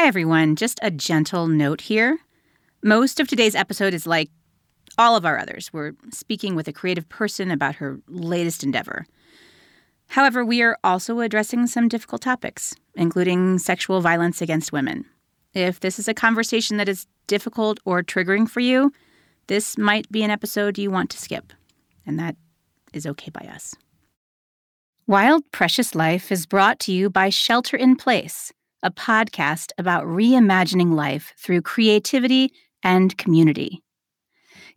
Hi, everyone. Just a gentle note here. Most of today's episode is like all of our others. We're speaking with a creative person about her latest endeavor. However, we are also addressing some difficult topics, including sexual violence against women. If this is a conversation that is difficult or triggering for you, this might be an episode you want to skip, and that is okay by us. Wild Precious Life is brought to you by Shelter in Place a podcast about reimagining life through creativity and community.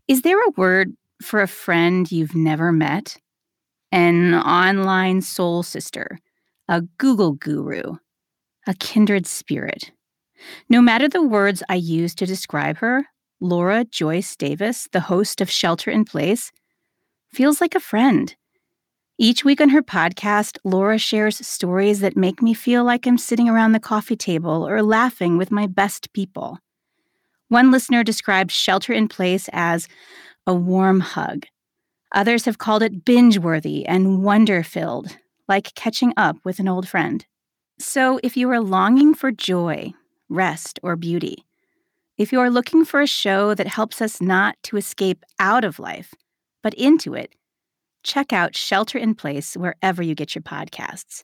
Is there a word for a friend you've never met? An online soul sister, a Google guru, a kindred spirit. No matter the words I use to describe her, Laura Joyce Davis, the host of Shelter in Place, feels like a friend each week on her podcast, Laura shares stories that make me feel like I'm sitting around the coffee table or laughing with my best people. One listener described Shelter in Place as a warm hug. Others have called it binge worthy and wonder filled, like catching up with an old friend. So, if you are longing for joy, rest, or beauty, if you are looking for a show that helps us not to escape out of life, but into it, check out Shelter in Place wherever you get your podcasts.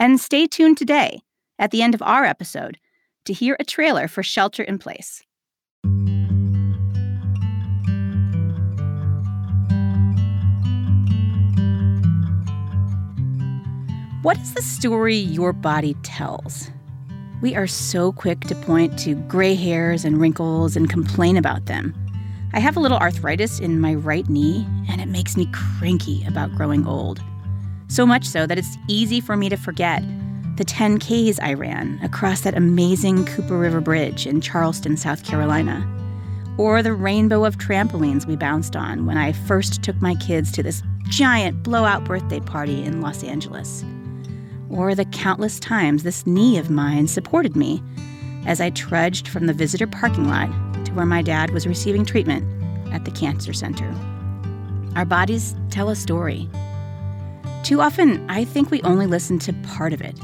And stay tuned today, at the end of our episode, to hear a trailer for Shelter in Place. What is the story your body tells? We are so quick to point to gray hairs and wrinkles and complain about them. I have a little arthritis in my right knee, and it makes me cranky about growing old. So much so that it's easy for me to forget the 10 Ks I ran across that amazing Cooper River Bridge in Charleston, South Carolina, or the rainbow of trampolines we bounced on when I first took my kids to this giant blowout birthday party in Los Angeles, or the countless times this knee of mine supported me as I trudged from the visitor parking lot to where my dad was receiving treatment at the cancer center. Our bodies tell a story. Too often, I think we only listen to part of it.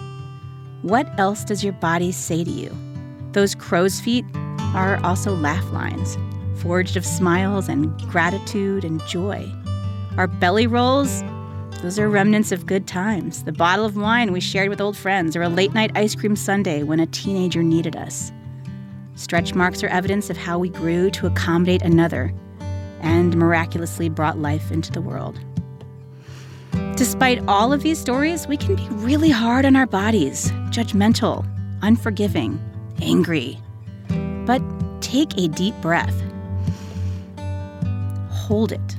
What else does your body say to you? Those crow's feet are also laugh lines, forged of smiles and gratitude and joy. Our belly rolls, those are remnants of good times. The bottle of wine we shared with old friends, or a late night ice cream sundae when a teenager needed us. Stretch marks are evidence of how we grew to accommodate another and miraculously brought life into the world. Despite all of these stories, we can be really hard on our bodies, judgmental, unforgiving, angry. But take a deep breath. Hold it.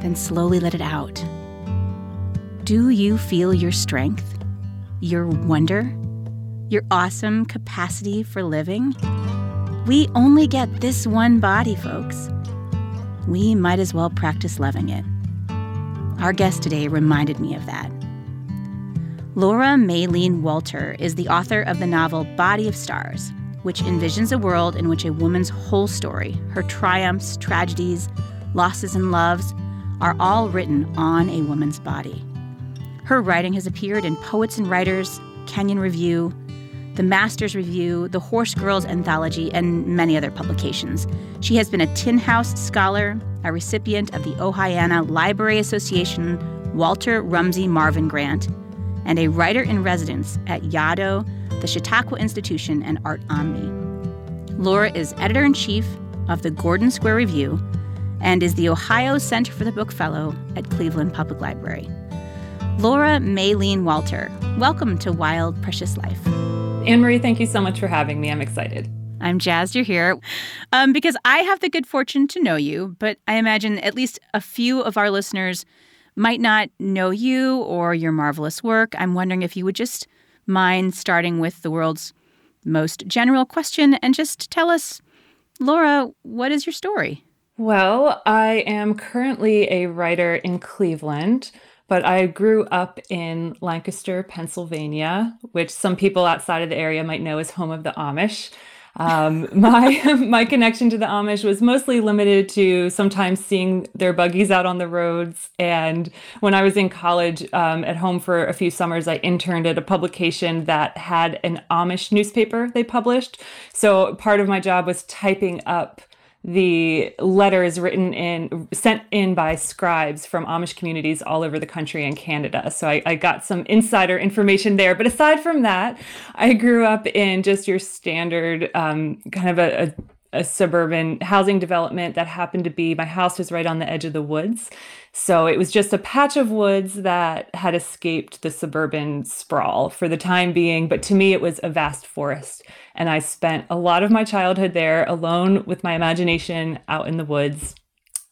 Then slowly let it out. Do you feel your strength, your wonder? your awesome capacity for living. We only get this one body, folks. We might as well practice loving it. Our guest today reminded me of that. Laura Maylene Walter is the author of the novel Body of Stars, which envisions a world in which a woman's whole story, her triumphs, tragedies, losses, and loves, are all written on a woman's body. Her writing has appeared in Poets and Writers, Kenyon Review, the Masters Review, the Horse Girls Anthology, and many other publications. She has been a Tin House Scholar, a recipient of the Ohioana Library Association Walter Rumsey Marvin Grant, and a writer in residence at Yaddo, the Chautauqua Institution, and Art Omi. Laura is editor in chief of the Gordon Square Review and is the Ohio Center for the Book Fellow at Cleveland Public Library. Laura Maylene Walter, welcome to Wild Precious Life. Anne Marie, thank you so much for having me. I'm excited. I'm jazzed you're here um, because I have the good fortune to know you, but I imagine at least a few of our listeners might not know you or your marvelous work. I'm wondering if you would just mind starting with the world's most general question and just tell us, Laura, what is your story? Well, I am currently a writer in Cleveland but I grew up in Lancaster, Pennsylvania, which some people outside of the area might know as home of the Amish. Um, my my connection to the Amish was mostly limited to sometimes seeing their buggies out on the roads. And when I was in college, um, at home for a few summers, I interned at a publication that had an Amish newspaper they published. So part of my job was typing up the letters written in sent in by scribes from Amish communities all over the country and Canada. So I, I, got some insider information there. But aside from that, I grew up in just your standard um, kind of a, a a suburban housing development that happened to be my house was right on the edge of the woods. So it was just a patch of woods that had escaped the suburban sprawl for the time being. But to me, it was a vast forest. And I spent a lot of my childhood there alone with my imagination out in the woods.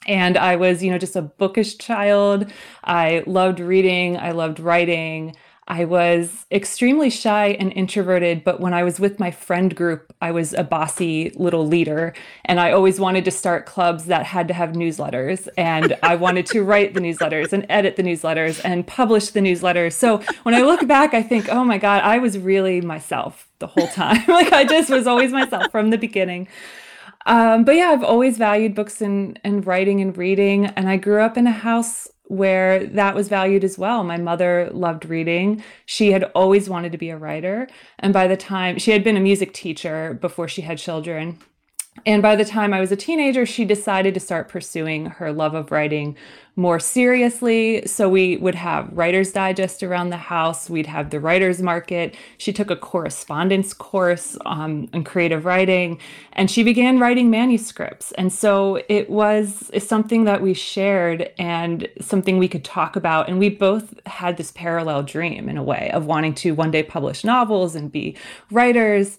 And I was, you know, just a bookish child. I loved reading, I loved writing. I was extremely shy and introverted, but when I was with my friend group, I was a bossy little leader. And I always wanted to start clubs that had to have newsletters. And I wanted to write the newsletters and edit the newsletters and publish the newsletters. So when I look back, I think, oh my God, I was really myself the whole time. like I just was always myself from the beginning. Um, but yeah, I've always valued books and, and writing and reading. And I grew up in a house where that was valued as well. My mother loved reading. She had always wanted to be a writer. And by the time she had been a music teacher before she had children, and by the time I was a teenager, she decided to start pursuing her love of writing more seriously. So we would have Writer's Digest around the house. We'd have the Writer's Market. She took a correspondence course um, in creative writing, and she began writing manuscripts. And so it was something that we shared and something we could talk about. And we both had this parallel dream in a way of wanting to one day publish novels and be writers.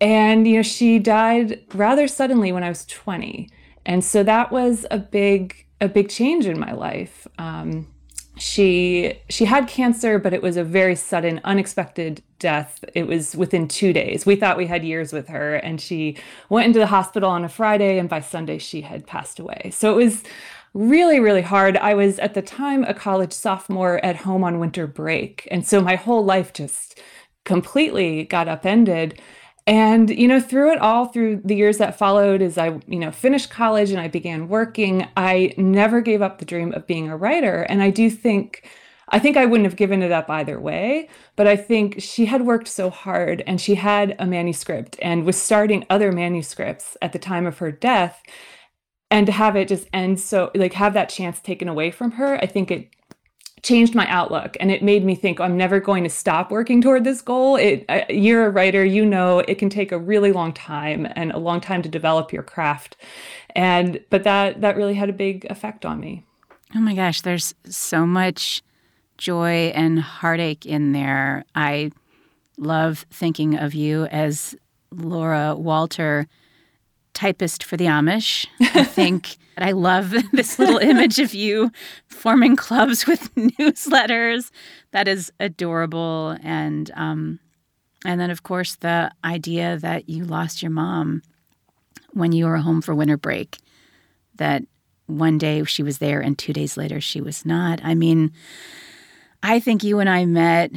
And, you know, she died rather suddenly when I was 20. And so that was a big, a big change in my life. Um, she she had cancer but it was a very sudden unexpected death. It was within two days. We thought we had years with her and she went into the hospital on a friday and by sunday she had passed away. So it was really really hard. I was at the time a college sophomore at home on winter break. And so my whole life just completely got upended and, you know, through it all, through the years that followed, as I, you know, finished college and I began working, I never gave up the dream of being a writer. And I do think, I think I wouldn't have given it up either way, but I think she had worked so hard and she had a manuscript and was starting other manuscripts at the time of her death. And to have it just end so, like, have that chance taken away from her, I think it changed my outlook and it made me think I'm never going to stop working toward this goal. It uh, you're a writer, you know it can take a really long time and a long time to develop your craft. And but that that really had a big effect on me. Oh my gosh, there's so much joy and heartache in there. I love thinking of you as Laura Walter typist for the Amish. I think I love this little image of you forming clubs with newsletters. That is adorable, and um, and then of course the idea that you lost your mom when you were home for winter break. That one day she was there and two days later she was not. I mean, I think you and I met.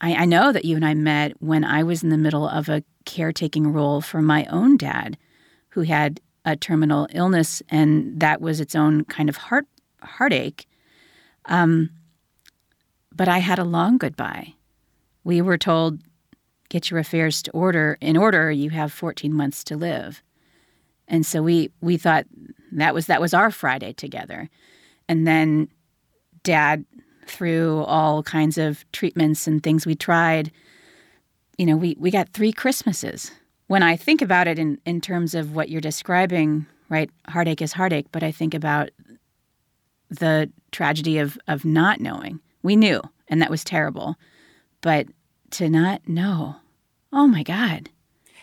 I, I know that you and I met when I was in the middle of a caretaking role for my own dad who had a terminal illness, and that was its own kind of heart heartache. Um, but I had a long goodbye. We were told, "Get your affairs to order in order. You have 14 months to live." And so we we thought that was that was our Friday together, and then Dad, through all kinds of treatments and things we tried, you know, we we got three Christmases when I think about it in, in terms of what you're describing, right, heartache is heartache, but I think about the tragedy of, of not knowing. We knew, and that was terrible. But to not know, oh my God.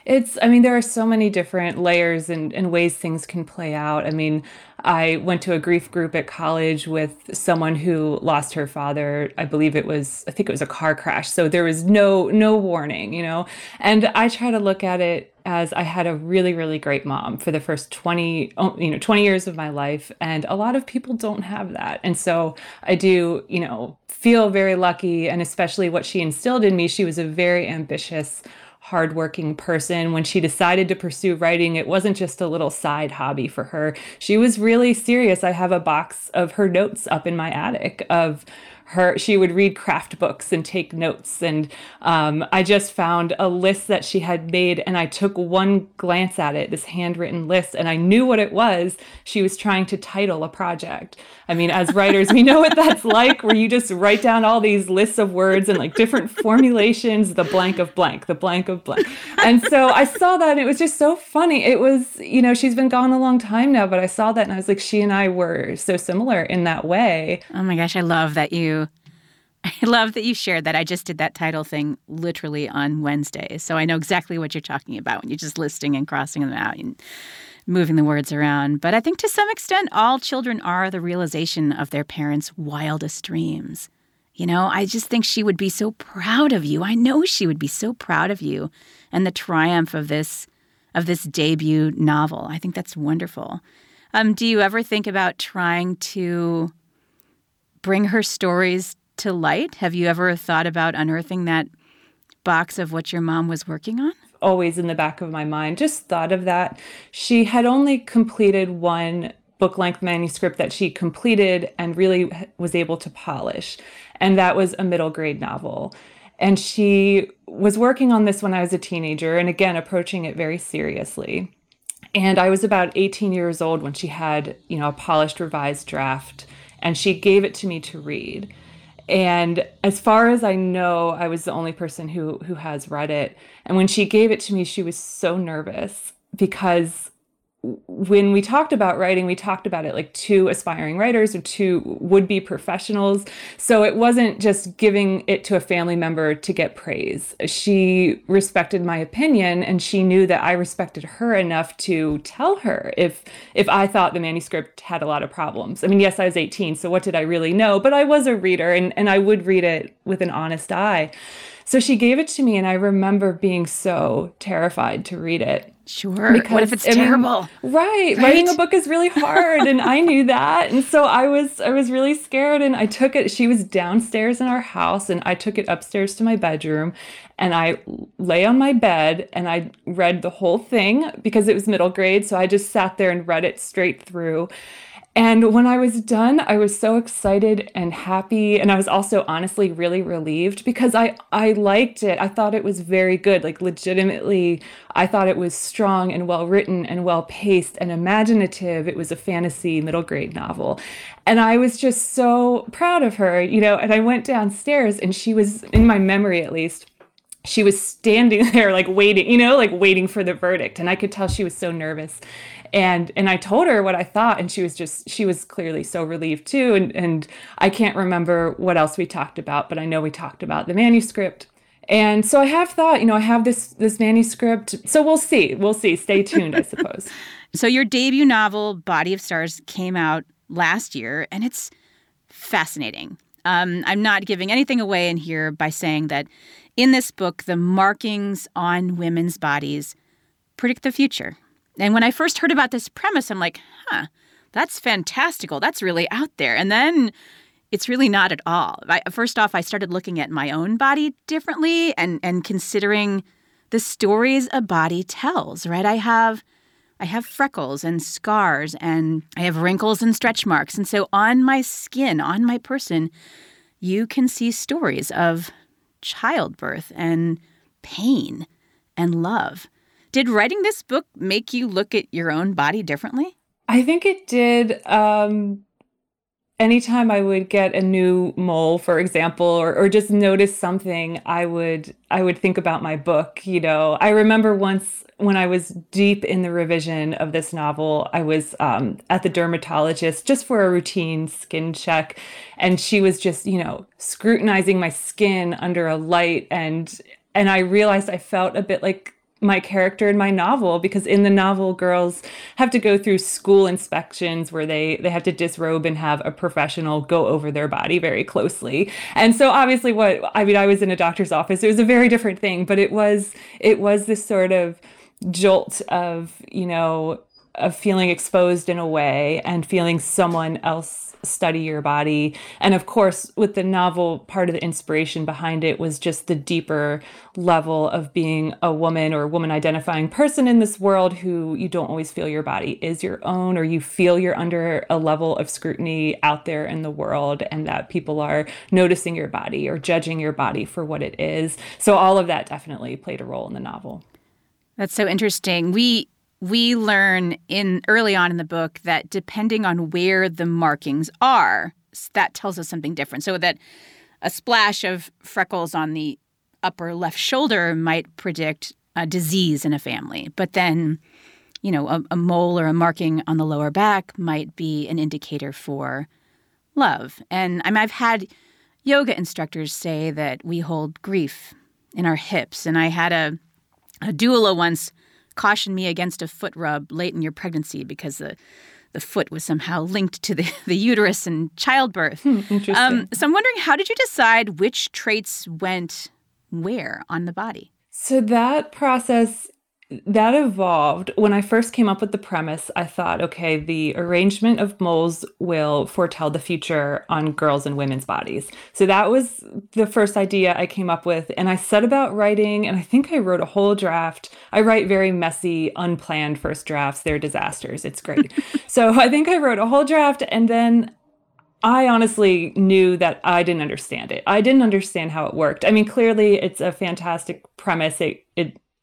It's, I mean, there are so many different layers and, and ways things can play out. I mean, I went to a grief group at college with someone who lost her father. I believe it was, I think it was a car crash. So there was no, no warning, you know? And I try to look at it as I had a really, really great mom for the first 20, you know, 20 years of my life. And a lot of people don't have that. And so I do, you know, feel very lucky. And especially what she instilled in me, she was a very ambitious, hardworking person. When she decided to pursue writing, it wasn't just a little side hobby for her. She was really serious. I have a box of her notes up in my attic of her she would read craft books and take notes. And um, i just found a list that she had made and i took one glance at it this handwritten list and i knew what it was she was trying to title a project. I mean as writers we know what that's like where you just write down all these lists of words and like different formulations the blank of blank the blank of blank. And so i saw that and it was just so funny. It was you know she's been gone a long time now but i saw that and i was like she and i were so similar in that way. Oh my gosh i love that you I love that you shared that. I just did that title thing literally on Wednesday. So I know exactly what you're talking about when you're just listing and crossing them out and moving the words around. But I think to some extent, all children are the realization of their parents' wildest dreams. You know, I just think she would be so proud of you. I know she would be so proud of you and the triumph of this of this debut novel. I think that's wonderful. Um, do you ever think about trying to bring her stories to light? Have you ever thought about unearthing that box of what your mom was working on? Always in the back of my mind, just thought of that. She had only completed one book length manuscript that she completed and really was able to polish, and that was a middle grade novel. And she was working on this when I was a teenager, and again, approaching it very seriously. And I was about 18 years old when she had, you know, a polished revised draft, and she gave it to me to read. And as far as I know, I was the only person who who has read it. And when she gave it to me, she was so nervous because when we talked about writing, we talked about it like two aspiring writers or two would be professionals. So it wasn't just giving it to a family member to get praise. She respected my opinion and she knew that I respected her enough to tell her if if I thought the manuscript had a lot of problems. I mean, yes, I was 18, so what did I really know? But I was a reader and, and I would read it with an honest eye. So she gave it to me, and I remember being so terrified to read it. Sure. Because what if it's I mean, terrible? Right. right. Writing a book is really hard, and I knew that, and so I was I was really scared, and I took it. She was downstairs in our house, and I took it upstairs to my bedroom, and I lay on my bed and I read the whole thing because it was middle grade, so I just sat there and read it straight through. And when I was done, I was so excited and happy. And I was also honestly really relieved because I, I liked it. I thought it was very good. Like, legitimately, I thought it was strong and well written and well paced and imaginative. It was a fantasy middle grade novel. And I was just so proud of her, you know. And I went downstairs and she was, in my memory at least, she was standing there like waiting you know like waiting for the verdict and i could tell she was so nervous and and I told her what I thought and she was just she was clearly so relieved too. And and I can't remember what else we talked about but I know we talked about the manuscript. And so I have thought you know I have this this manuscript. So we'll see we'll see. Stay tuned I suppose. So your debut novel Body of Stars came out last year and it's fascinating. Um, I'm not giving anything away in here by saying that in this book the markings on women's bodies predict the future and when I first heard about this premise, I'm like, huh, that's fantastical. That's really out there. And then it's really not at all. I, first off, I started looking at my own body differently and, and considering the stories a body tells, right? I have I have freckles and scars and I have wrinkles and stretch marks. And so on my skin, on my person, you can see stories of childbirth and pain and love. Did writing this book make you look at your own body differently? I think it did. Um, anytime I would get a new mole, for example, or, or just notice something, I would I would think about my book. You know, I remember once when I was deep in the revision of this novel, I was um, at the dermatologist just for a routine skin check, and she was just you know scrutinizing my skin under a light, and and I realized I felt a bit like my character in my novel because in the novel girls have to go through school inspections where they they have to disrobe and have a professional go over their body very closely. And so obviously what i mean i was in a doctor's office it was a very different thing but it was it was this sort of jolt of you know of feeling exposed in a way and feeling someone else study your body. And of course, with the novel, part of the inspiration behind it was just the deeper level of being a woman or woman identifying person in this world who you don't always feel your body is your own, or you feel you're under a level of scrutiny out there in the world, and that people are noticing your body or judging your body for what it is. So, all of that definitely played a role in the novel. That's so interesting. We we learn in early on in the book that depending on where the markings are, that tells us something different. So that a splash of freckles on the upper left shoulder might predict a disease in a family, but then, you know, a, a mole or a marking on the lower back might be an indicator for love. And I mean, I've had yoga instructors say that we hold grief in our hips, and I had a a doula once cautioned me against a foot rub late in your pregnancy because the the foot was somehow linked to the, the uterus and childbirth. Hmm, interesting. Um, so I'm wondering, how did you decide which traits went where on the body? So that process that evolved when I first came up with the premise. I thought, okay, the arrangement of moles will foretell the future on girls and women's bodies. So that was the first idea I came up with. And I set about writing, and I think I wrote a whole draft. I write very messy, unplanned first drafts. They're disasters. It's great. so I think I wrote a whole draft, and then I honestly knew that I didn't understand it. I didn't understand how it worked. I mean, clearly it's a fantastic premise. It,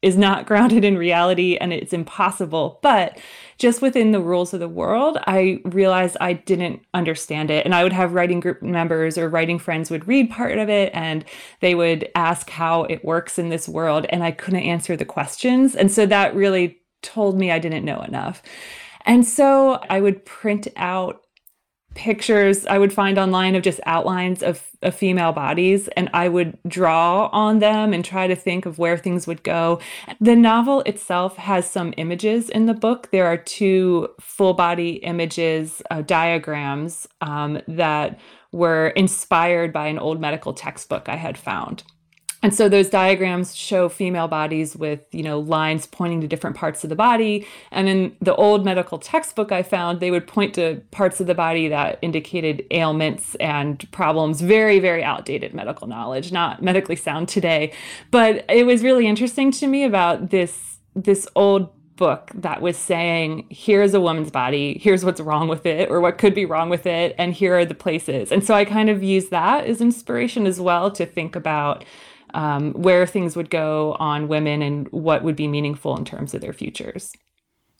is not grounded in reality and it's impossible. But just within the rules of the world, I realized I didn't understand it. And I would have writing group members or writing friends would read part of it and they would ask how it works in this world. And I couldn't answer the questions. And so that really told me I didn't know enough. And so I would print out pictures I would find online of just outlines of, of, female bodies, and I would draw on them and try to think of where things would go. The novel itself has some images in the book. There are two full body images, uh, diagrams um, that were inspired by an old medical textbook I had found. And so those diagrams show female bodies with, you know, lines pointing to different parts of the body. And in the old medical textbook I found, they would point to parts of the body that indicated ailments and problems. Very, very outdated medical knowledge, not medically sound today. But it was really interesting to me about this this old book that was saying here's a woman's body here's what's wrong with it or what could be wrong with it and here are the places and so i kind of use that as inspiration as well to think about um, where things would go on women and what would be meaningful in terms of their futures.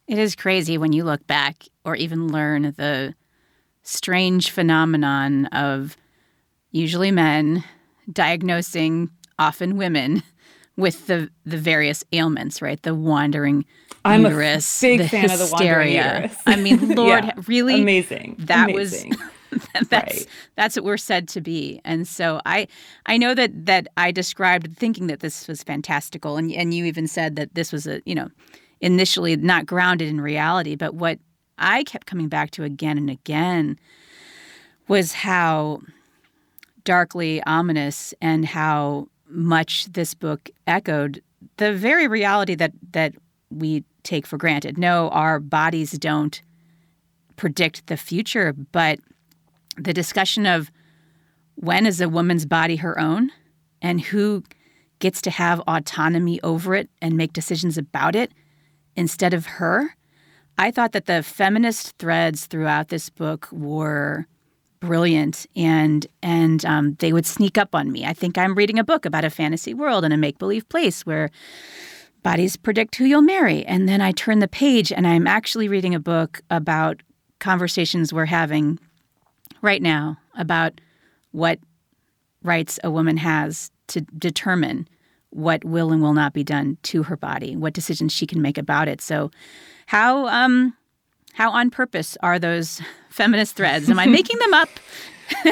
It is crazy when you look back or even learn the strange phenomenon of usually men diagnosing often women with the the various ailments, right? The wandering I'm uterus, a big the fan hysteria. of the wandering uterus. I mean, Lord, yeah, really amazing. That amazing. was that's right. that's what we're said to be. And so I I know that that I described thinking that this was fantastical and and you even said that this was a, you know, initially not grounded in reality, but what I kept coming back to again and again was how darkly ominous and how much this book echoed the very reality that that we take for granted. No, our bodies don't predict the future, but the discussion of when is a woman's body her own and who gets to have autonomy over it and make decisions about it instead of her. I thought that the feminist threads throughout this book were brilliant and and um, they would sneak up on me. I think I'm reading a book about a fantasy world and a make believe place where bodies predict who you'll marry, and then I turn the page and I'm actually reading a book about conversations we're having right now about what rights a woman has to determine what will and will not be done to her body, what decisions she can make about it. So, how um, how on purpose are those feminist threads? Am I making them up?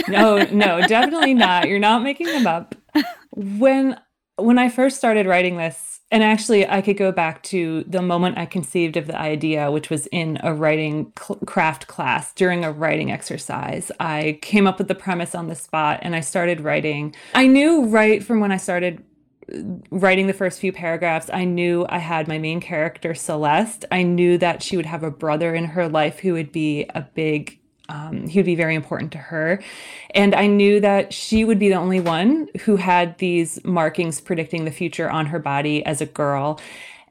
no, no, definitely not. You're not making them up. When when I first started writing this, and actually, I could go back to the moment I conceived of the idea, which was in a writing craft class during a writing exercise. I came up with the premise on the spot and I started writing. I knew right from when I started uh, writing the first few paragraphs, I knew I had my main character, Celeste. I knew that she would have a brother in her life who would be a big Um, he would be very important to her. And I knew that she would be the only one who had these markings predicting the future on her body as a girl.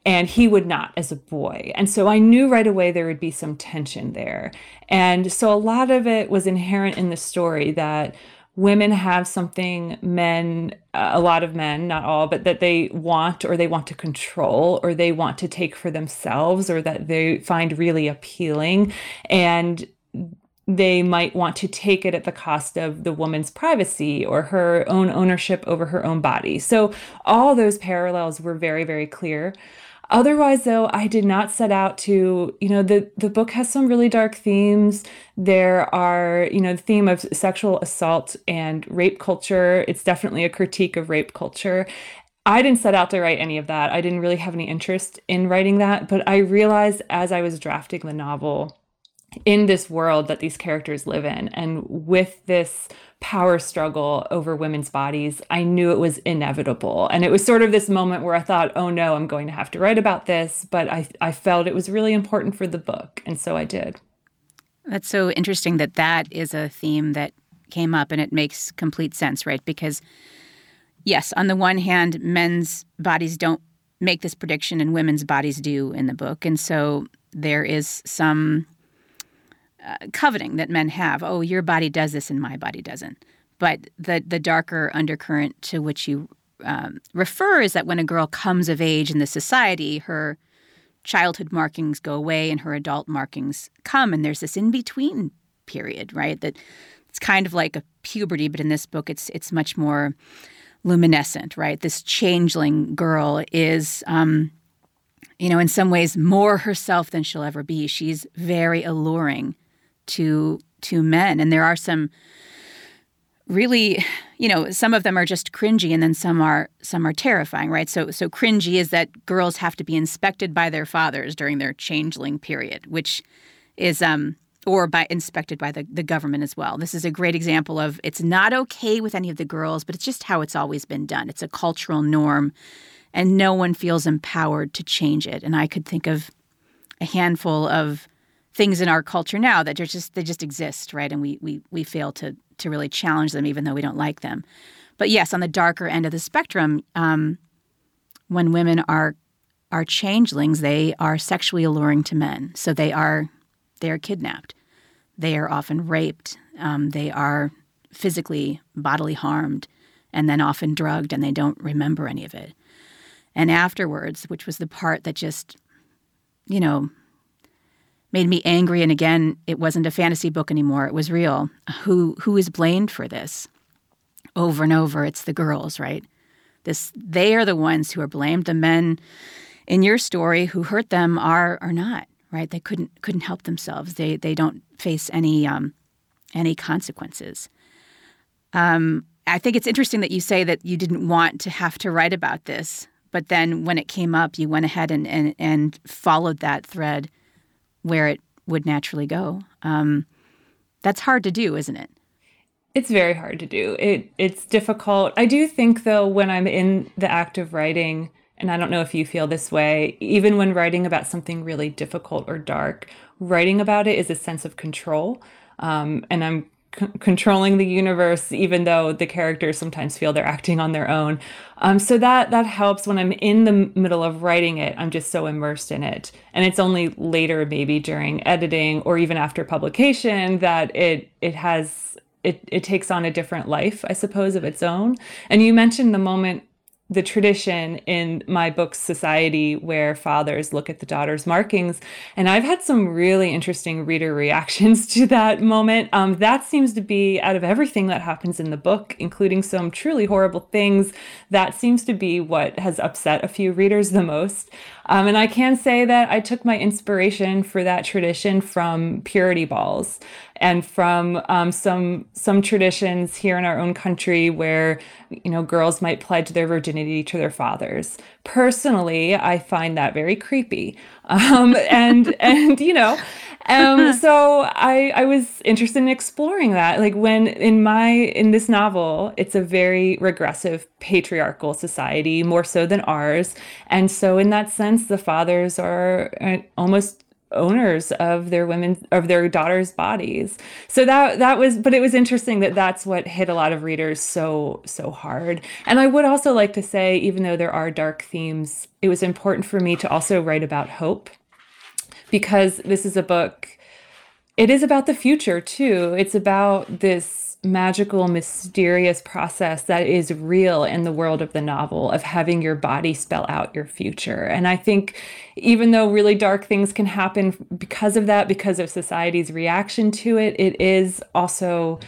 And he would not as a boy. And so I knew right away there would be some tension there. And so a lot of it was inherent in the story that women have something men a lot of men not all but that they want or they want to control or they want to take for themselves or that they find really appealing and they might want to take it at the cost of the woman's privacy or her own ownership over her own body. So all those parallels were very very clear. Otherwise, though, I did not set out to, you know, the, the book has some really dark themes. There are, you know, the theme of sexual assault and rape culture. It's definitely a critique of rape culture. I didn't set out to write any of that. I didn't really have any interest in writing that. But I realized as I was drafting the novel in this world that these characters live in and with this power struggle over women's bodies, I knew it was inevitable. And it was sort of this moment where I thought, oh no, I'm going to have to write about this. But I, I felt it was really important for the book. And so I did. That's so interesting that that is a theme that came up and it makes complete sense, right? Because, yes, on the one hand, men's bodies don't make this prediction and women's bodies do in the book. And so there is some uh, coveting that men have. Oh, your body does this and my body doesn't. But the the darker undercurrent to which you um, refer is that when a girl comes of age in the society, her childhood markings go away and her adult markings come, and there's this in between period, right? That it's kind of like a puberty, but in this book, it's it's much more luminescent, right? This changeling girl is. Um, you know, in some ways, more herself than she'll ever be. She's very alluring to to men and there are some really you know some of them are just cringy and then some are some are terrifying right so so cringy is that girls have to be inspected by their fathers during their changeling period which is um or by inspected by the, the government as well. This is a great example of it's not okay with any of the girls, but it's just how it's always been done. It's a cultural norm, and no one feels empowered to change it. And I could think of a handful of things in our culture now that just they just exist, right? And we we we fail to to really challenge them, even though we don't like them. But yes, on the darker end of the spectrum, um, when women are are changelings, they are sexually alluring to men. So they are they are kidnapped. They are often raped. Um, they are physically bodily harmed, and then often drugged, and they don't remember any of it. And afterwards, which was the part that just, you know, made me angry and again it wasn't a fantasy book anymore it was real. Who who is blamed for this? Over and over it's the girls right? This they are the ones who are blamed. The men in your story who hurt them are are not right? They couldn't couldn't help themselves. They they don't face any um any consequences. Um i think it's interesting that you say that you didn't want to have to write about this but then when it came up you went ahead and and, and followed that thread where it would naturally go. Um, that's hard to do, isn't it? It's very hard to do. It it's difficult. I do think though when I'm in the act of writing, and I don't know if you feel this way, even when writing about something really difficult or dark, writing about it is a sense of control. Um, and I'm c- controlling the universe, even though the characters sometimes feel they're acting on their own. Um, so that that helps when I'm in the middle of writing it. I'm just so immersed in it, and it's only later, maybe during editing or even after publication, that it it has it it takes on a different life, I suppose, of its own. And you mentioned the moment the tradition in my book society where fathers look at the daughter's markings. And i've had some really interesting reader reactions to that moment. Um, that seems to be out of everything that happens in the book including some truly horrible things. That seems to be what has upset a few readers the most um, and I can say that I took my inspiration for that tradition from purity balls and from um, some some traditions here in our own country where you know girls might pledge their virginity to their fathers. Personally, I find that very creepy, um, and and you know um, so I I was interested in exploring that. Like when in my in this novel, it's a very regressive patriarchal society, more so than ours, and so in that sense, the fathers are uh, almost owners of their women of their daughters' bodies. So that that was but it was interesting that that's what hit a lot of readers so so hard. And I would also like to say even though there are dark themes, it was important for me to also write about hope because this is a book it is about the future too. It's about this magical, mysterious process that is real in the world of the novel of having your body spell out your future. And I think even though really dark things can happen because of that, because of society's reaction to it, it is also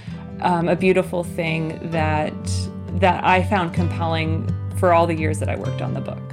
um, a beautiful thing that that I found compelling for all the years that I worked on the book.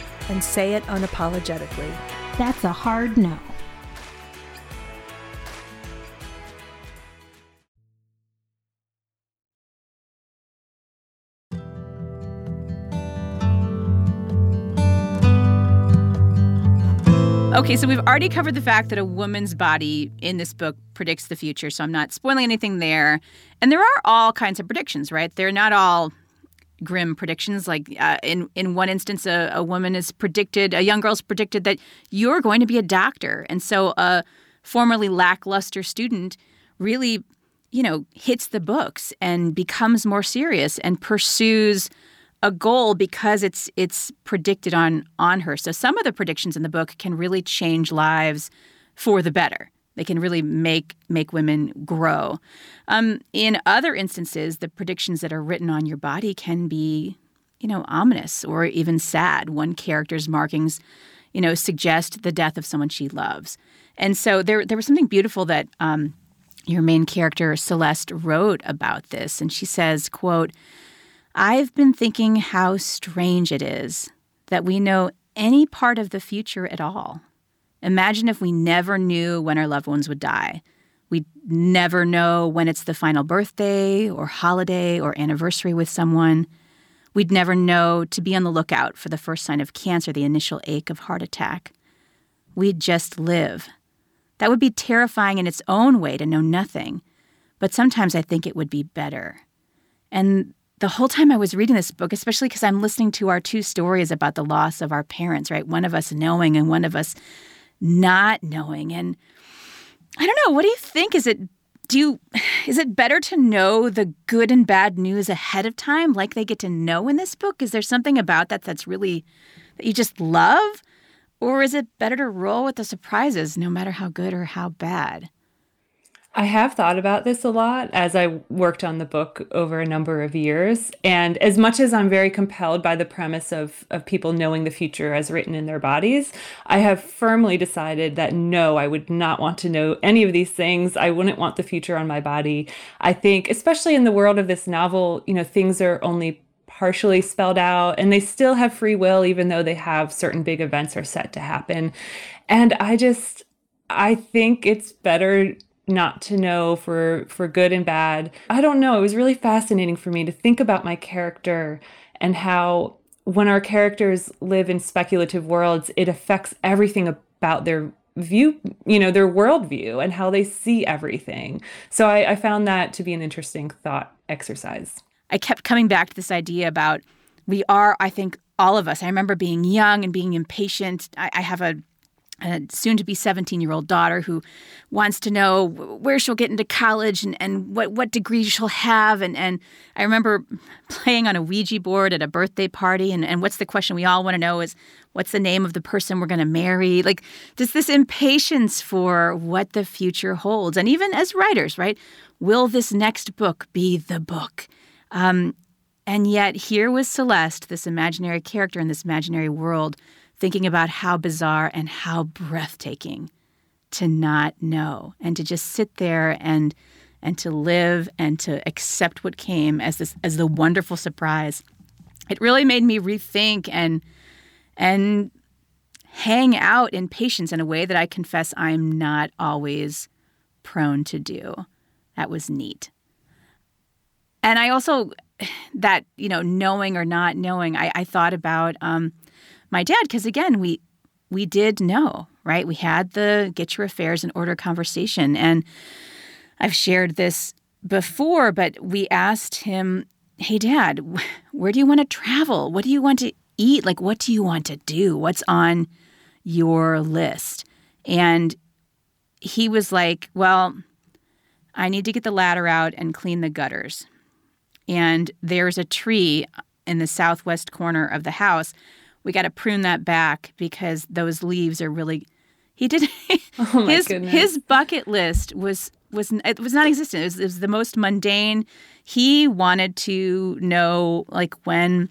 and say it unapologetically. That's a hard no. Okay, so we've already covered the fact that a woman's body in this book predicts the future, so I'm not spoiling anything there. And there are all kinds of predictions, right? They're not all grim predictions. Like uh, in in one instance, a, a woman is predicted, a young girl's predicted that you're going to be a doctor, and so a formerly lackluster student really, you know, hits the books and becomes more serious and pursues a goal because it's it's predicted on on her. So some of the predictions in the book can really change lives for the better. They can really make make women grow. Um, in other instances, the predictions that are written on your body can be, you know, ominous or even sad. One character's markings, you know, suggest the death of someone she loves, and so there there was something beautiful that um, your main character Celeste wrote about this, and she says, "quote I've been thinking how strange it is that we know any part of the future at all." Imagine if we never knew when our loved ones would die. We'd never know when it's the final birthday or holiday or anniversary with someone. We'd never know to be on the lookout for the first sign of cancer, the initial ache of heart attack. We'd just live. That would be terrifying in its own way to know nothing, but sometimes I think it would be better. And the whole time I was reading this book, especially because I'm listening to our two stories about the loss of our parents, right? One of us knowing and one of us not knowing. And I don't know, what do you think? Is it do you is it better to know the good and bad news ahead of time like they get to know in this book? Is there something about that that's really that you just love? Or is it better to roll with the surprises no matter how good or how bad? I have thought about this a lot as I worked on the book over a number of years. And as much as I'm very compelled by the premise of, of people knowing the future as written in their bodies, I have firmly decided that no, I would not want to know any of these things. I wouldn't want the future on my body. I think, especially in the world of this novel, you know, things are only partially spelled out and they still have free will, even though they have certain big events are set to happen. And I just, I think it's better not to know for for good and bad. I don't know, it was really fascinating for me to think about my character and how when our characters live in speculative worlds, it affects everything about their view, you know, their worldview and how they see everything. So I, I found that to be an interesting thought exercise. I kept coming back to this idea about we are, I think, all of us. I remember being young and being impatient. I, I have a a soon to be 17 year old daughter who wants to know where she'll get into college and, and what, what degree she'll have. And, and I remember playing on a Ouija board at a birthday party. And, and what's the question we all want to know is what's the name of the person we're going to marry? Like, just this impatience for what the future holds. And even as writers, right? Will this next book be the book? Um, and yet, here was Celeste, this imaginary character in this imaginary world, thinking about how bizarre and how breathtaking to not know and to just sit there and and to live and to accept what came as this as the wonderful surprise. It really made me rethink and and hang out in patience in a way that I confess I'm not always prone to do. That was neat. And I also that, you know, knowing or not knowing, I, I thought about um, my dad because again, we we did know, right? We had the get your affairs in order conversation. And I've shared this before, but we asked him, Hey, dad, where do you want to travel? What do you want to eat? Like, what do you want to do? What's on your list? And he was like, Well, I need to get the ladder out and clean the gutters. And there's a tree in the southwest corner of the house we got to prune that back because those leaves are really he did oh his goodness. his bucket list was was it was not existent it was, it was the most mundane. He wanted to know like when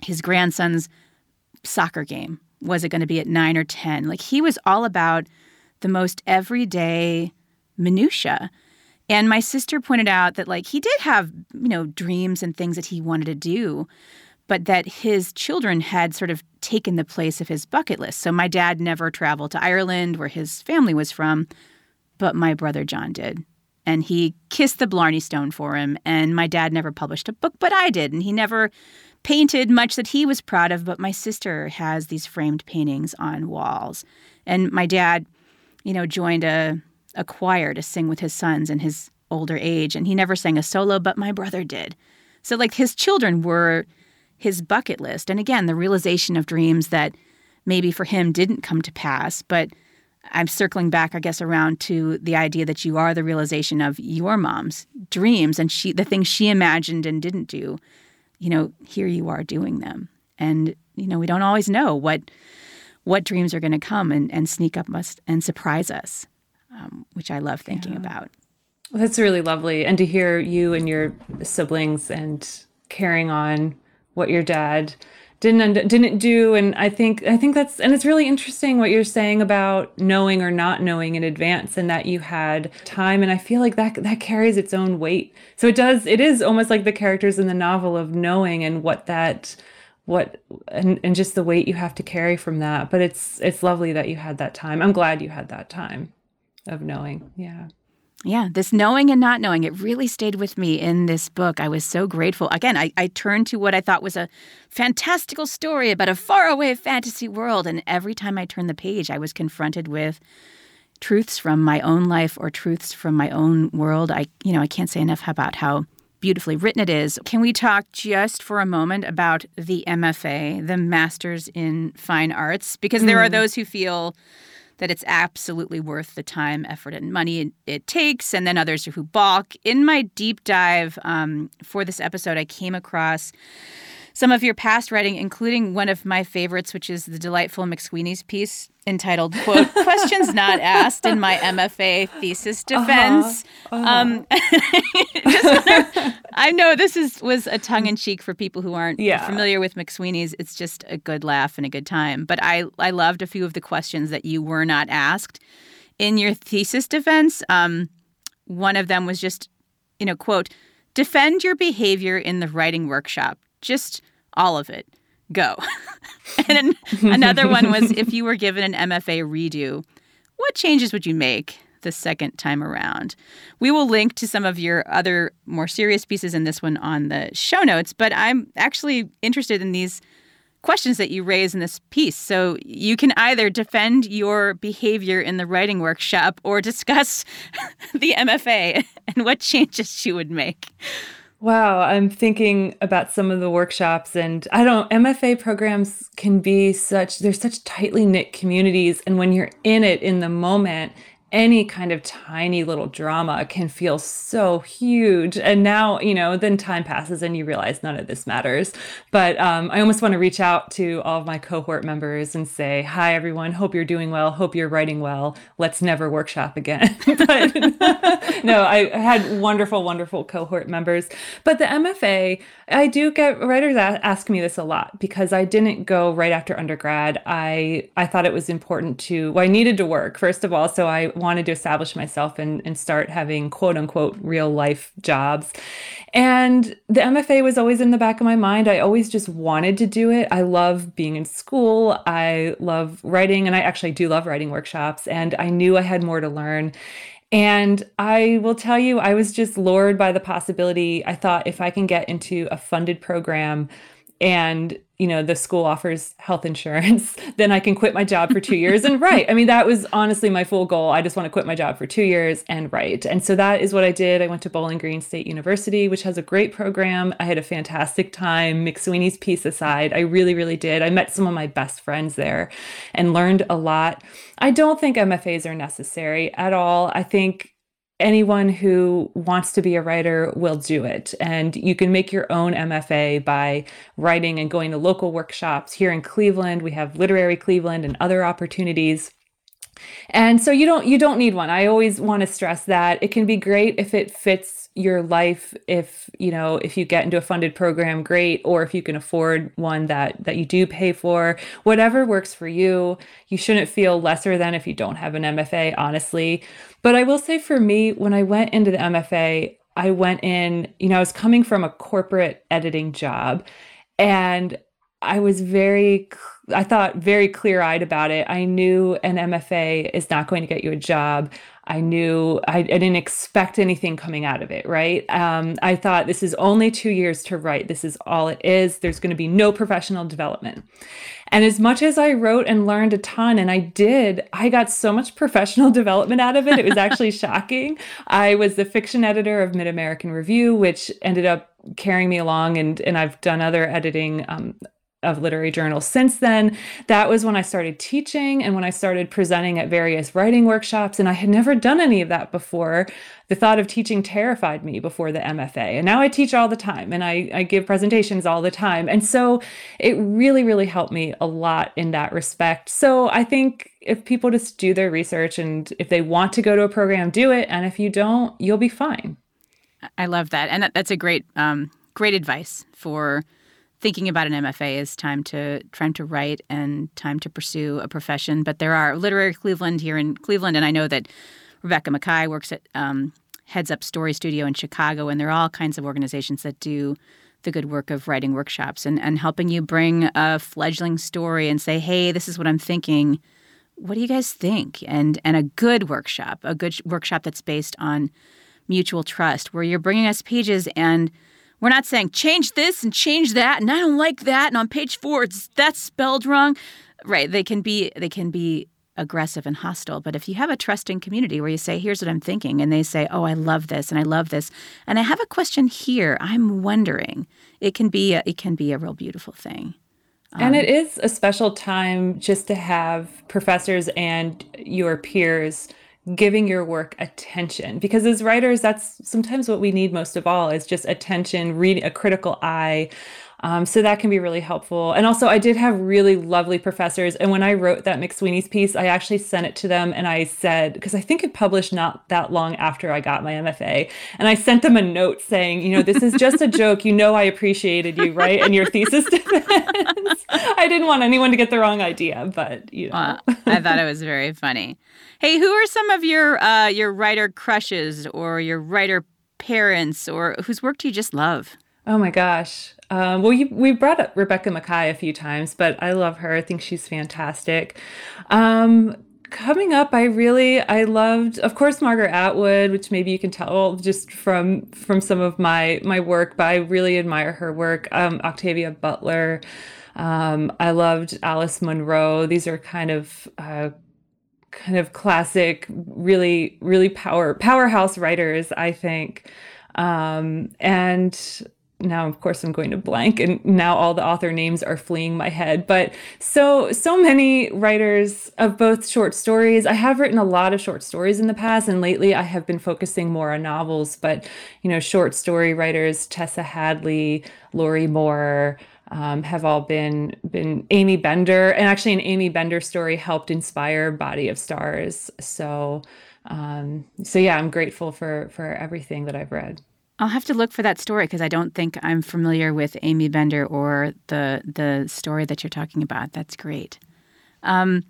his grandson's soccer game was it going to be at 9 or 10 like he was all about the most everyday minutia and my sister pointed out that like he did have you know dreams and things that he wanted to do but that his children had sort of taken the place of his bucket list. So my dad never traveled to Ireland, where his family was from, but my brother John did. And he kissed the Blarney Stone for him. And my dad never published a book, but I did. And he never painted much that he was proud of, but my sister has these framed paintings on walls. And my dad, you know, joined a, a choir to sing with his sons in his older age. And he never sang a solo, but my brother did. So, like, his children were his bucket list. And again, the realization of dreams that maybe for him didn't come to pass. But I'm circling back, I guess, around to the idea that you are the realization of your mom's dreams and she the things she imagined and didn't do. You know, here you are doing them. And, you know, we don't always know what what dreams are going to come and, and sneak up us and surprise us, um, which I love thinking Yeah. about. Well, that's really lovely. And to hear you and your siblings and carrying on what your dad didn't didn't do and I think I think that's and it's really interesting what you're saying about knowing or not knowing in advance and that you had time and I feel like that that carries its own weight. So it does it is almost like the characters in the novel of knowing and what that what and, and just the weight you have to carry from that. But it's it's lovely that you had that time. I'm glad you had that time of knowing. Yeah. Yeah, this knowing and not knowing, it really stayed with me in this book. I was so grateful. Again, I, I turned to what I thought was a fantastical story about a faraway fantasy world. And every time I turned the page, I was confronted with truths from my own life or truths from my own world. I, you know, I can't say enough about how beautifully written it is. Can we talk just for a moment about the MFA, the Masters in Fine Arts? Because there are mm. those who feel that it's absolutely worth the time, effort, and money it, takes, and then others who balk. In my deep dive um, for this episode, I came across some of your past writing, including one of my favorites, which is the delightful McSweeney's piece entitled "quote Questions Not Asked" in my MFA thesis defense. Um, just wanna- I know this is was a tongue in cheek for people who aren't Yeah. familiar with McSweeney's. It's just a good laugh and a good time. But I I loved a few of the questions that you were not asked in your thesis defense. Um, one of them was just, you know, quote, defend your behavior in the writing workshop. Just all of it. Go. and then another one was if you were given an MFA redo, what changes would you make the second time around? We will link to some of your other more serious pieces in this one on the show notes, but I'm actually interested in these questions that you raise in this piece. So you can either defend your behavior in the writing workshop or discuss the MFA and what changes you would make. Wow, I'm thinking about some of the workshops and I don't MFA programs can be such they're such tightly knit communities and when you're in it in the moment any kind of tiny little drama can feel so huge. And now, you know, then time passes and you realize none of this matters. But um, I almost want to reach out to all of my cohort members and say, Hi, everyone. Hope you're doing well. Hope you're writing well. Let's never workshop again. but no, I had wonderful, wonderful cohort members. But the MFA, I do get writers ask me this a lot because I didn't go right after undergrad. I, I thought it was important to, well, I needed to work, first of all. So I wanted to establish myself and, and start having quote unquote real life jobs. And the MFA was always in the back of my mind. I always just wanted to do it. I love being in school. I love writing, and I actually do love writing workshops. And I knew I had more to learn. And I will tell you, I was just lured by the possibility. I thought if I can get into a funded program and you know the school offers health insurance then i can quit my job for two years. And write i mean that was honestly my full goal. I just want to quit my job for two years and write and so that is what i did. I went to bowling green state university which has a great program. I had a fantastic time mcsweeney's piece aside. I really really did. I met some of my best friends there and learned a lot. I don't think mfas are necessary at all. I think anyone who wants to be a writer will do it. And you can make your own MFA by writing and going to local workshops. Here in Cleveland, we have Literary Cleveland and other opportunities. And so you don't you don't need one. I always want to stress that it can be great if it fits your life if you know if you get into a funded program great or if you can afford one that that you do pay for whatever works for you you shouldn't feel lesser than if you don't have an MFA honestly but I will say for me when I went into the MFA I went in you know I was coming from a corporate editing job and I was very I thought very clear-eyed about it. I knew an MFA is not going to get you a job. I knew I, I, didn't expect anything coming out of it, right? Um, I thought this is only two years to write. This is all it is. There's going to be no professional development. And as much as I wrote and learned a ton, and I did, I got so much professional development out of it. It was actually shocking. I was the fiction editor of Mid American Review, which ended up carrying me along, and and I've done other editing um, of literary journals since then. That was when i started teaching and when i started presenting at various writing workshops and i had never done any of that before. The thought of teaching terrified me before the mfa and now i teach all the time and i, I give presentations all the time and so it really really helped me a lot in that respect. So i think if people just do their research and if they want to go to a program do it and if you don't you'll be fine. I love that and that's a great um, great advice for thinking about an MFA is time to trying to write and time to pursue a profession. But there are literary Cleveland here in Cleveland, and I know that Rebecca Makkai works at um, heads up Story Studio in Chicago, and there are all kinds of organizations that do the good work of writing workshops and, and helping you bring a fledgling story and say, hey, this is what I'm thinking. What do you guys think? And and a good workshop, a good workshop that's based on mutual trust, where you're bringing us pages and we're not saying change this and change that, and I don't like that. And on page four, it's that's spelled wrong. Right? They can be they can be aggressive and hostile. But if you have a trusting community where you say, "Here's what I'm thinking," and they say, "Oh, I love this and I love this," and I have a question here, I'm wondering, it can be a, it can be a real beautiful thing. Um, and it is a special time just to have professors and your peers giving your work attention. Because as writers that's sometimes what we need most of all is just attention reading a critical eye um, so that can be really helpful. And also, I did have really lovely professors. And when I wrote that McSweeney's piece, I actually sent it to them and I said, because I think it published not that long after I got my MFA. And I sent them a note saying, you know, this is just a joke. You know, I appreciated you, right? And your thesis defense. I didn't want anyone to get the wrong idea, but, you know. Well, I thought it was very funny. Hey, who are some of your uh, your writer crushes or your writer parents or whose work do you just love? Oh my gosh. Um, well, you, we brought up Rebecca Makkai a few times, but I love her. I think she's fantastic. Um, coming up, I really I loved, of course, Margaret Atwood, which maybe you can tell just from from some of my my work, but I really admire her work. Um, Octavia Butler. Um, I loved Alice Munro. These are kind of uh, kind of classic, really really power powerhouse writers. I think. Um, and now of course i'm going to blank and now all the author names are fleeing my head. But so so many writers of both short stories. I have written a lot of short stories in the past and lately i have been focusing more on novels. But you know short story writers tessa hadley lorrie moore um, have all been been amy bender. And actually an amy bender story helped inspire body of stars. So um, so yeah i'm grateful for for everything that i've read I'll have to look for that story because I don't think I'm familiar with Amy Bender or the the story that you're talking about. That's great. Um,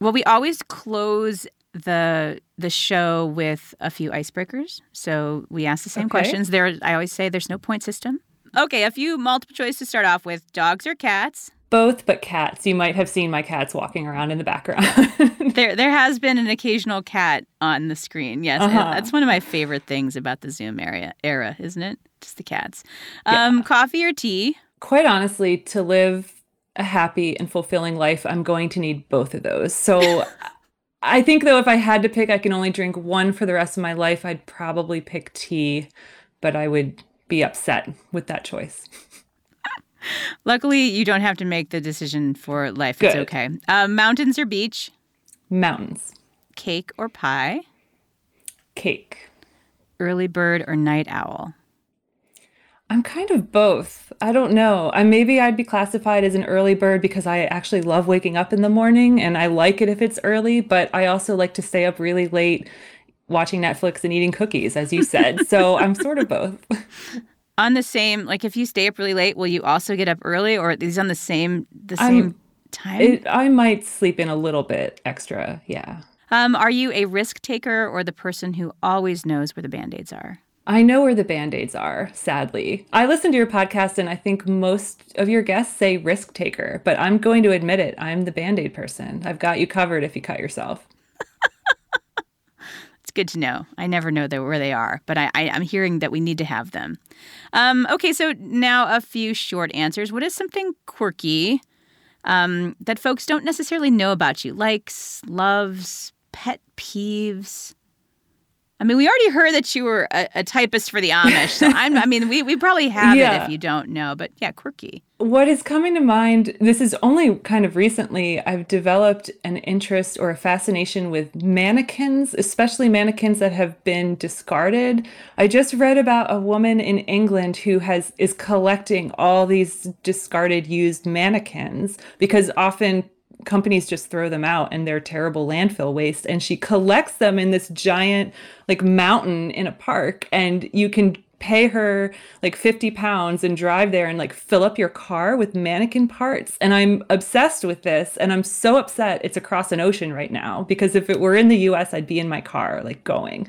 well, we always close the the show with a few icebreakers. So we ask the same okay. questions. There, I always say there's no point system. Okay, a few multiple choice to start off with: dogs or cats? Both but cats. You might have seen my cats walking around in the background. there there has been an occasional cat on the screen. Yes, uh-huh. that's one of my favorite things about the Zoom area era, isn't it? Just the cats. Um, yeah. coffee or tea? Quite honestly, to live a happy and fulfilling life, I'm going to need both of those. So I think though if I had to pick I can only drink one for the rest of my life, I'd probably pick tea, but I would be upset with that choice. Luckily, you don't have to make the decision for life. Good. It's okay. Uh, mountains or beach? Mountains. Cake or pie? Cake. Early bird or night owl? I'm kind of both. I don't know. I maybe I'd be classified as an early bird because I actually love waking up in the morning and I like it if it's early, but I also like to stay up really late watching Netflix and eating cookies as you said. so I'm sort of both. on the same like if you stay up really late will you also get up early or are these on the same the same I'm, time it, i might sleep in a little bit extra yeah um, are you a risk taker or the person who always knows where the band-aids are I know where the band aids are, sadly. I listen to your podcast and I think most of your guests say risk taker, but I'm going to admit it. I'm the band aid person. I've got you covered if you cut yourself good to know. I never know where they are, but I, am hearing that we need to have them. Um, okay, so now a few short answers. What is something quirky um, that folks don't necessarily know about you? Likes, loves, pet peeves? I mean, we already heard that you were a, a typist for the Amish. So I'm, I mean, we, we probably have yeah. it if you don't know, but yeah, quirky. What is coming to mind, this is only kind of recently, I've developed an interest or a fascination with mannequins, especially mannequins that have been discarded. I just read about a woman in England who has is collecting all these discarded used mannequins because often companies just throw them out and they're terrible landfill waste and she collects them in this giant like mountain in a park and you can pay her like 50 pounds and drive there and like fill up your car with mannequin parts. And I'm obsessed with this. And I'm so upset it's across an ocean right now because if it were in the US, I'd be in my car like going.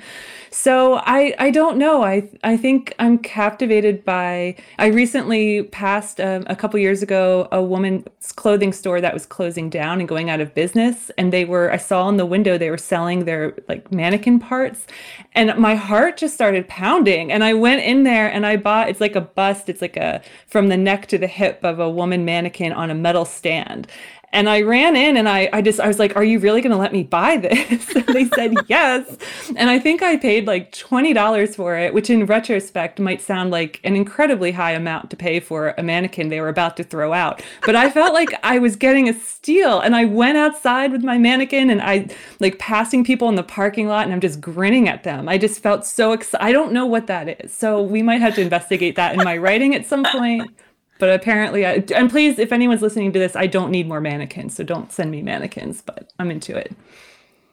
So I, I don't know. I, I think I'm captivated by. I recently passed um, a couple years ago a woman's clothing store that was closing down and going out of business. And they were, I saw in the window, they were selling their like mannequin parts. And my heart just started pounding. And I went in there and I bought it's like a bust, it's like a from the neck to the hip of a woman mannequin on a metal stand. And I ran in and I, I just, I was like, are you really going to let me buy this? and they said yes. And I think I paid like $20 for it, which in retrospect might sound like an incredibly high amount to pay for a mannequin they were about to throw out. But I felt like I was getting a steal. And I went outside with my mannequin and I like passing people in the parking lot and I'm just grinning at them. I just felt so excited. I don't know what that is. So we might have to investigate that in my writing at some point. But apparently, I, and please, if anyone's listening to this, I don't need more mannequins, so don't send me mannequins. But I'm into it.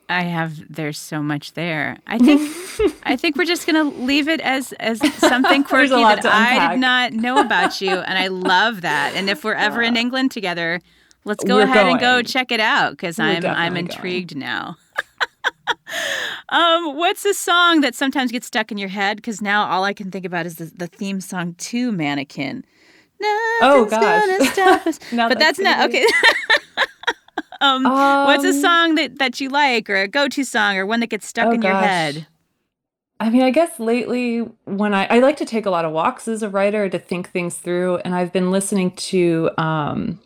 I have. There's so much there. I think. I think we're just gonna leave it as as something quirky that I did not know about you, and I love that. And if we're ever in England together, let's go we're ahead going. and go check it out because I'm I'm intrigued going. now. um, what's a song that sometimes gets stuck in your head? Because now all I can think about is the, the theme song to Mannequin oh gosh. but that's not okay. um, um, what's a um, song that, that you like or a go-to song or one that gets stuck oh, in gosh. your head? I mean, I guess lately when I, I like to take a lot of walks as a writer to think things through, and I've been listening to um,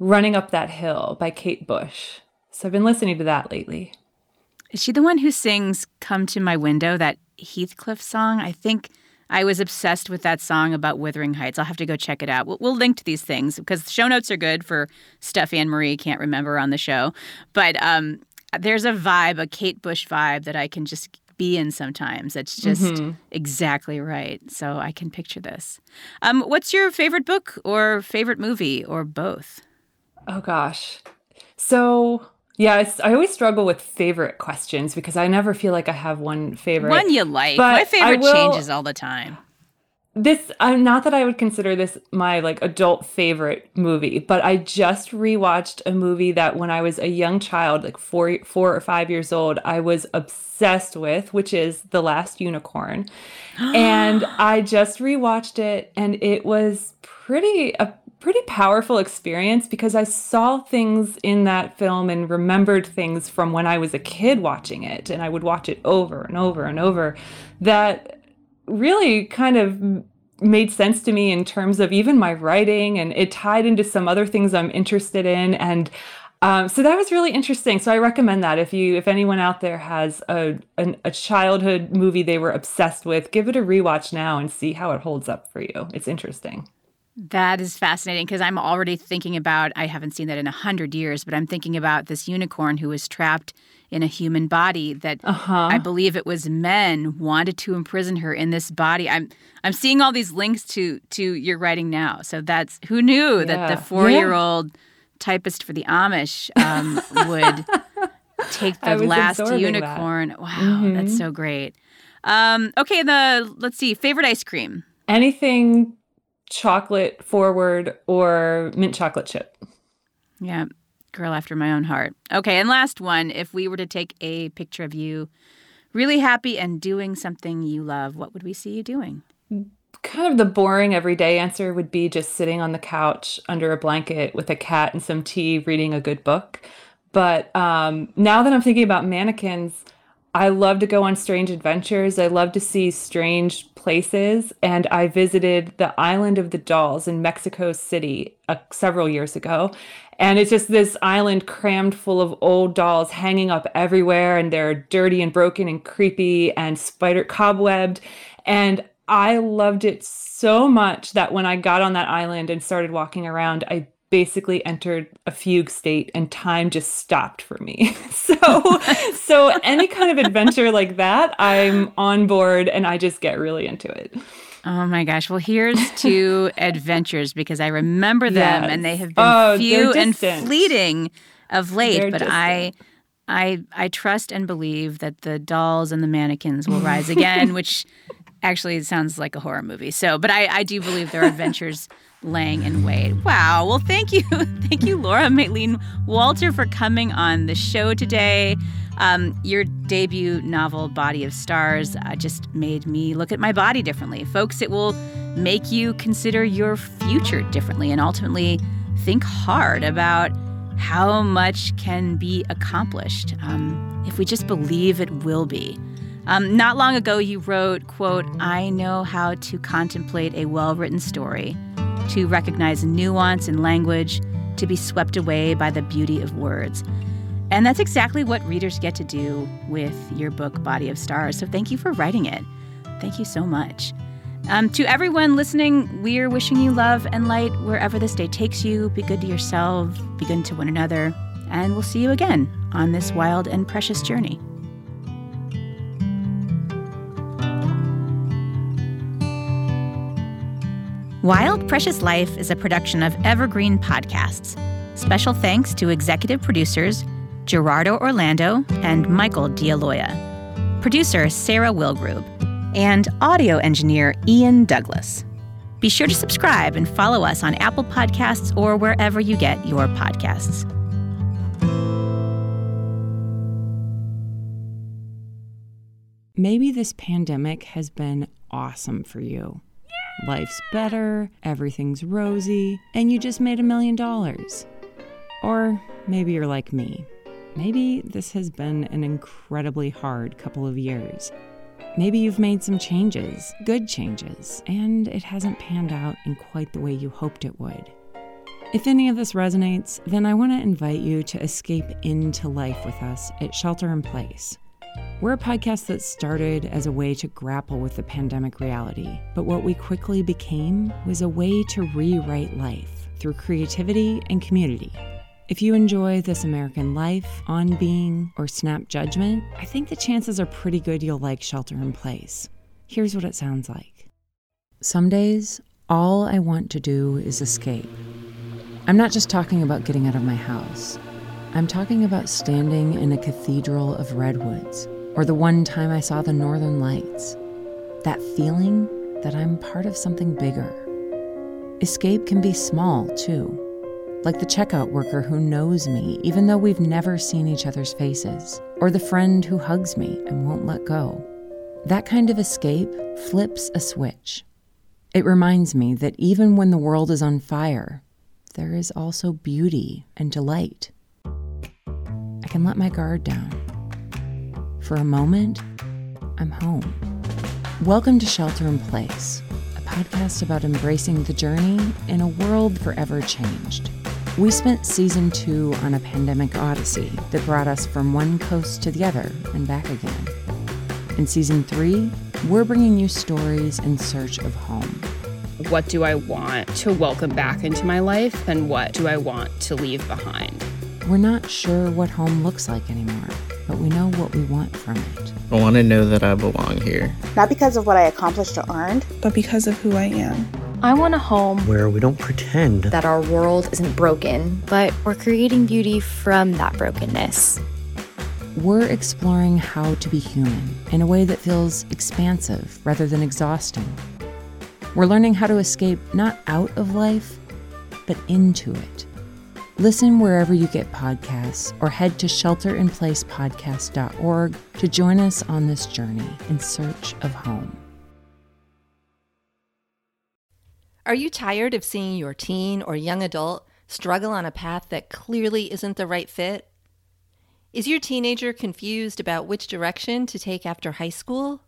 Running Up That Hill by Kate Bush. So I've been listening to that lately. Is she the one who sings Come to My Window, that Heathcliff song? I think I was obsessed with that song about Wuthering Heights. I'll have to go check it out. We'll, we'll link to these things because the show notes are good for stuff Anne Marie can't remember on the show. But um, there's a vibe, a Kate Bush vibe that I can just be in sometimes. That's just mm-hmm. exactly right. So I can picture this. Um, what's your favorite book or favorite movie or both? Oh gosh. So yeah, I always struggle with favorite questions because I never feel like I have one favorite. One you like. But My favorite will, changes all the time. This, I'm not that I would consider this my like adult favorite movie, but I just rewatched a movie that when I was a young child, like four, four or five years old, I was obsessed with, which is The Last Unicorn, and I just rewatched it, and it was pretty a pretty powerful experience because I saw things in that film and remembered things from when I was a kid watching it. And I would watch it over and over and over that really kind of made sense to me in terms of even my writing and it tied into some other things I'm interested in. And um, so that was really interesting. So I recommend that if you, if anyone out there has a, a, a childhood movie they were obsessed with, give it a rewatch now and see how it holds up for you. It's interesting. That is fascinating because I'm already thinking about, I haven't seen that in a hundred years, but I'm thinking about this unicorn who was trapped in a human body that uh-huh. I believe it was men wanted to imprison her in this body. I'm I'm seeing all these links to to your writing now. So that's who knew yeah. that the four year old yeah. typist for the Amish um, would take the last unicorn. That. Wow, mm-hmm. that's so great. Um, okay, the let's see, favorite ice cream. Anything chocolate forward or mint chocolate chip. Yeah, girl after my own heart. Okay, and last one if we were to take a picture of you really happy and doing something you love, what would we see you doing? Kind of the boring everyday answer would be just sitting on the couch under a blanket with a cat and some tea reading a good book. But um, now that I'm thinking about mannequins, I love to go on strange adventures. I love to see strange places. And I visited the Island of the Dolls in Mexico City uh, several years ago. And it's just this island crammed full of old dolls hanging up everywhere. And they're dirty and broken and creepy and spider cobwebbed. And I loved it so much that when I got on that island and started walking around, I basically entered a fugue state and time just stopped for me. so so any kind of adventure like that, I'm on board and I just get really into it. Oh my gosh. Well, here's two adventures because I remember them yes. and they have been oh, few and fleeting of late, they're but distant. I I I trust and believe that the dolls and the mannequins will rise again, which actually sounds like a horror movie. So, but I I do believe there are adventures Lang and Wade. Wow. Well, thank you. thank you, Laura Maylene Walter, for coming on the show today. Um, your debut novel, Body of Stars, uh, just made me look at my body differently. Folks, it will make you consider your future differently and ultimately think hard about how much can be accomplished um, if we just believe it will be. Um, not long ago, you wrote, quote, I know how to contemplate a well-written story to recognize nuance in language, to be swept away by the beauty of words. And that's exactly what readers get to do with your book, Body of Stars. So thank you for writing it. Thank you so much. Um, to everyone listening, we're wishing you love and light wherever this day takes you. Be good to yourself, be good to one another, and we'll see you again on this wild and precious journey. Wild Precious Life is a production of Evergreen Podcasts. Special thanks to executive producers Gerardo Orlando and Michael DeAloia, producer Sarah Wilgrube, and audio engineer Ian Douglas. Be sure to subscribe and follow us on Apple Podcasts or wherever you get your podcasts. Maybe this pandemic has been awesome for you life's better, everything's rosy, and you just made a million dollars. Or maybe you're like me. Maybe this has been an incredibly hard couple of years. Maybe you've made some changes, good changes, and it hasn't panned out in quite the way you hoped it would. If any of this resonates, then I want to invite you to escape into life with us at Shelter in Place. We're a podcast that started as a way to grapple with the pandemic reality, but what we quickly became was a way to rewrite life through creativity and community. If you enjoy This American Life, On Being, or Snap Judgment, I think the chances are pretty good you'll like Shelter in Place. Here's what it sounds like Some days, all I want to do is escape. I'm not just talking about getting out of my house. I'm talking about standing in a cathedral of redwoods, or the one time I saw the northern lights. That feeling that I'm part of something bigger. Escape can be small, too, like the checkout worker who knows me even though we've never seen each other's faces, or the friend who hugs me and won't let go. That kind of escape flips a switch. It reminds me that even when the world is on fire, there is also beauty and delight. I can let my guard down. For a moment, I'm home. Welcome to Shelter in Place, a podcast about embracing the journey in a world forever changed. We spent season two on a pandemic odyssey that brought us from one coast to the other and back again. In season three, we're bringing you stories in search of home what do I want to welcome back into my life and what do I want to leave behind. We're not sure what home looks like anymore, but we know what we want from it. I want to know that I belong here. Not because of what I accomplished or earned, but because of who I am. I want a home where we don't pretend that our world isn't broken, but we're creating beauty from that brokenness. We're exploring how to be human in a way that feels expansive rather than exhausting. We're learning how to escape not out of life, but into it. Listen wherever you get podcasts or head to shelterinplacepodcast.org to join us on this journey in search of home. Are you tired of seeing your teen or young adult struggle on a path that clearly isn't the right fit? Is your teenager confused about which direction to take after high school?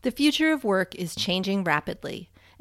The future of work is changing rapidly,